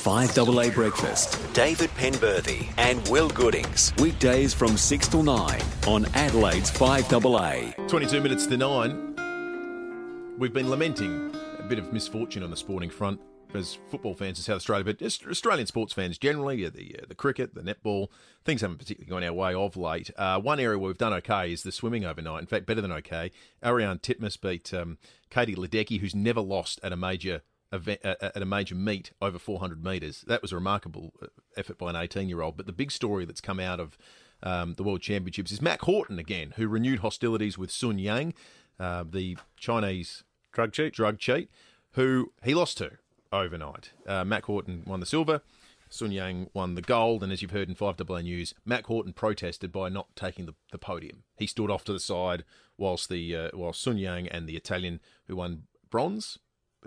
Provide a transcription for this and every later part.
5AA Breakfast. David Penberthy and Will Goodings. Weekdays from 6 till 9 on Adelaide's 5AA. 22 minutes to 9. We've been lamenting a bit of misfortune on the sporting front as football fans in South Australia, but just Australian sports fans generally, the uh, the cricket, the netball, things haven't particularly gone our way of late. Uh, one area where we've done okay is the swimming overnight. In fact, better than okay. Ariarne Titmus beat um, Katie Ledecky, who's never lost at a major event, uh, at a major meet over 400 metres. That was a remarkable uh, effort by an 18 year old. But the big story that's come out of um, the World Championships is Mack Horton again, who renewed hostilities with Sun Yang, uh, the Chinese drug cheat, drug cheat, who he lost to overnight. Uh, Mack Horton won the silver. Sun Yang won the gold, and as you've heard in 5AA News, Mack Horton protested by not taking the, the podium. He stood off to the side whilst the uh, whilst Sun Yang and the Italian who won bronze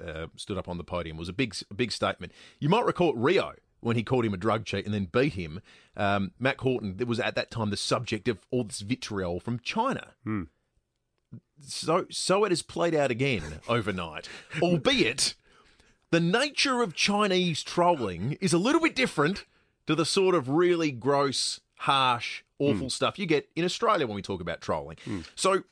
uh, stood up on the podium. Was a big, a big statement. You might recall Rio when he called him a drug cheat and then beat him. Um, Mack Horton was at that time the subject of all this vitriol from China. Hmm. So, so it has played out again overnight, albeit the nature of Chinese trolling is a little bit different to the sort of really gross, harsh, awful mm. stuff you get in Australia when we talk about trolling. Mm. So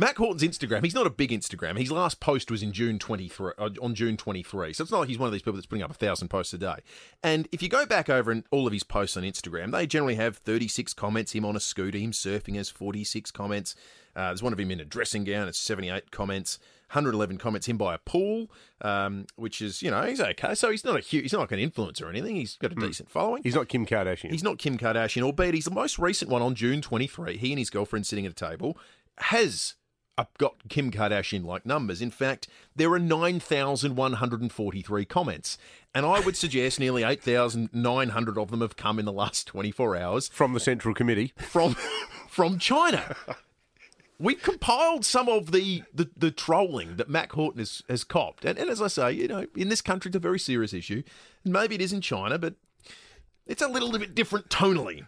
Mack Horton's Instagram, he's not a big Instagram. His last post was in June 23, uh, on June 23. So it's not like he's one of these people that's putting up a thousand posts a day. And if you go back over and all of his posts on Instagram, they generally have 36 comments. Him on a scooter, him surfing has 46 comments. Uh, there's one of him in a dressing gown, it's 78 comments. 111 comments him by a pool, um, which is you know he's okay. So he's not a huge, he's not like an influencer or anything. He's got a mm. decent following. He's not Kim Kardashian. He's not Kim Kardashian, albeit he's the most recent one on June 23. He and his girlfriend sitting at a table has got Kim Kardashian like numbers. In fact, there are 9,143 comments. And I would suggest nearly 8,900 of them have come in the last 24 hours. From the Central Committee? From, from China. we compiled some of the, the, the, trolling that Mack Horton has, has copped. And, and as I say, you know, in this country, it's a very serious issue. And maybe it is in China, but it's a little bit different tonally.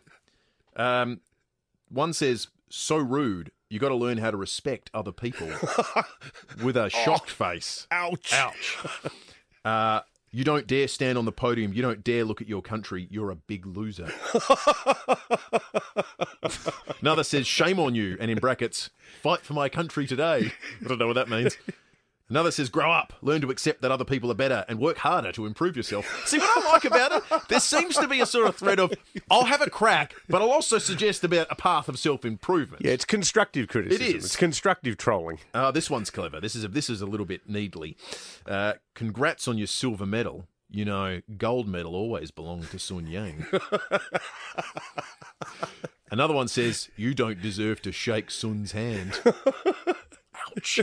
Um, one says, so rude, you got to learn how to respect other people with a shocked oh, face. Ouch. Ouch. Uh, you don't dare stand on the podium. You don't dare look at your country. You're a big loser. Another says, shame on you. And in brackets, fight for my country today. I don't know what that means. Another says, grow up, learn to accept that other people are better, and work harder to improve yourself. See, what I like about it, there seems to be a sort of thread of, I'll have a crack, but I'll also suggest about a path of self improvement. Yeah, it's constructive criticism. It is. It's constructive trolling. Uh, this one's clever. This is a, this is a little bit needly. Uh, congrats on your silver medal. You know, gold medal always belonged to Sun Yang. Another one says, You don't deserve to shake Sun's hand. Ouch.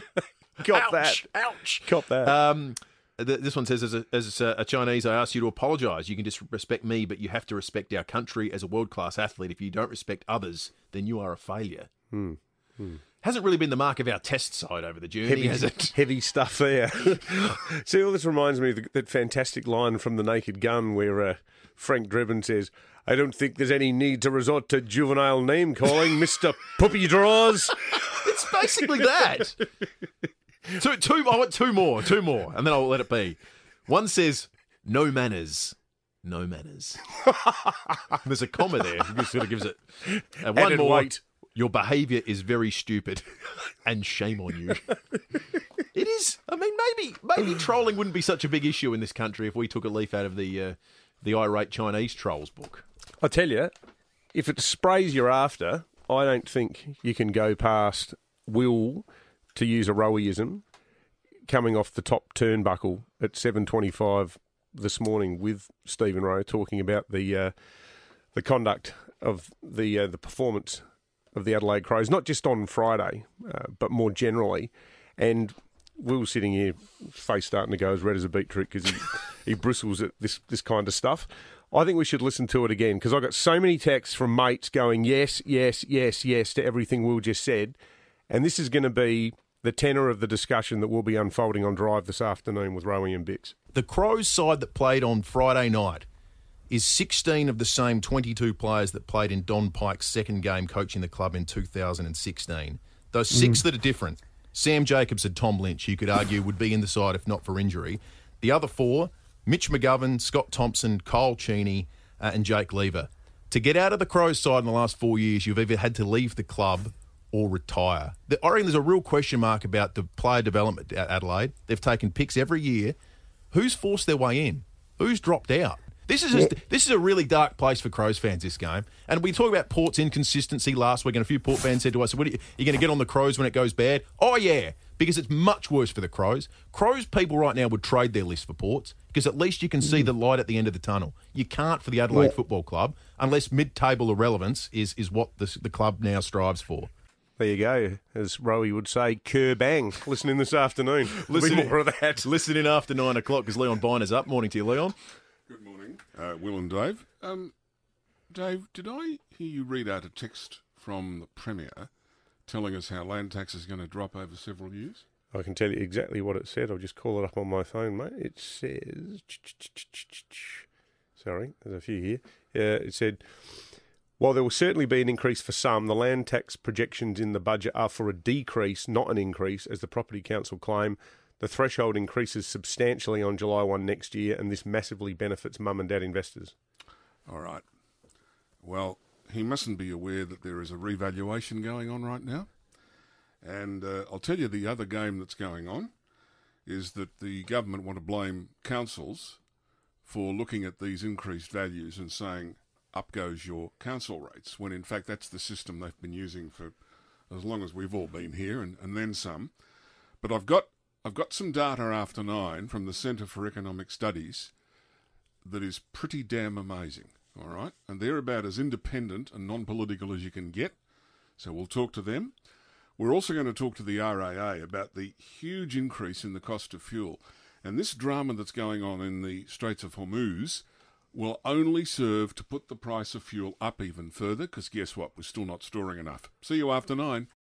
Got ouch, that. Ouch. Got that. Um, this one says, as a, as a, Chinese, I ask you to apologise. You can disrespect me, but you have to respect our country as a world class athlete. If you don't respect others, then you are a failure. Hmm. Hmm. Hasn't really been the mark of our test side over the journey, heavy, has it? Heavy stuff there. See, all this reminds me of the, that fantastic line from The Naked Gun where uh, Frank Drebin says, I don't think there's any need to resort to juvenile name calling, Mr. Puppy Draws. it's basically that. Two, two. I want two more, two more, and then I'll let it be. One says no manners, no manners. There's a comma there. It sort of gives it. And one more. Wait. Your behaviour is very stupid, and shame on you. it is. I mean, maybe maybe trolling wouldn't be such a big issue in this country if we took a leaf out of the uh, the irate Chinese trolls book. I tell you, if it sprays you're after, I don't think you can go past Will to use a rowism, coming off the top turnbuckle at 7.25 this morning with Stephen Rowe talking about the uh, the conduct of the uh, the performance of the Adelaide Crows, not just on Friday, uh, but more generally. And Will's sitting here, face starting to go as red as a beetroot because he, he bristles at this, this kind of stuff. I think we should listen to it again because I got so many texts from mates going, yes, yes, yes, yes to everything Will just said. And this is going to be the tenor of the discussion that will be unfolding on Drive this afternoon with Rowie and Bix. The Crows side that played on Friday night is 16 of the same 22 players that played in Don Pyke's second game coaching the club in 2016. Those six mm. that are different Sam Jacobs and Tom Lynch, you could argue, would be in the side if not for injury. The other four Mitch McGovern, Scott Thompson, Kyle Cheney, uh, and Jake Lever. To get out of the Crows side in the last four years, you've either had to leave the club or retire. The, I reckon there's a real question mark about the player development at Adelaide. They've taken picks every year. Who's forced their way in? Who's dropped out? This is just, this is a really dark place for Crows fans. This game, and we talked about Port's inconsistency last week, and a few Port fans said to us, "What are you, you going to get on the Crows when it goes bad?" Oh yeah, because it's much worse for the Crows. Crows people right now would trade their list for Ports because at least you can see the light at the end of the tunnel. You can't for the Adelaide Yeah. Football Club unless mid-table irrelevance is is what the, the club now strives for. There you go. As Rowie would say, cur bang. Listening this afternoon. Listen- Listen more of that. Listen in after nine o'clock because Leon Byner's up. Morning to you, Leon. Good morning, uh, Will and Dave. Um, Dave, did I hear you read out a text from the Premier telling us how land tax is going to drop over several years? I can tell you exactly what it said. I'll just call it up on my phone, mate. It says. Sorry, there's a few here. Uh, it said. While there will certainly be an increase for some, the land tax projections in the budget are for a decrease, not an increase, as the Property Council claim. The threshold increases substantially on July 1 next year, and this massively benefits mum and dad investors. All right. Well, he mustn't be aware that there is a revaluation going on right now. And uh, I'll tell you the other game that's going on is that the government want to blame councils for looking at these increased values and saying, up goes your council rates, when in fact that's the system they've been using for as long as we've all been here and, and then some. But I've got I've got some data after nine from the Centre for Economic Studies that is pretty damn amazing. All right, and they're about as independent and non-political as you can get. So we'll talk to them. We're also going to talk to the RAA about the huge increase in the cost of fuel, and this drama that's going on in the Straits of Hormuz will only serve to put the price of fuel up even further. Because guess what? We're still not storing enough. See you after nine.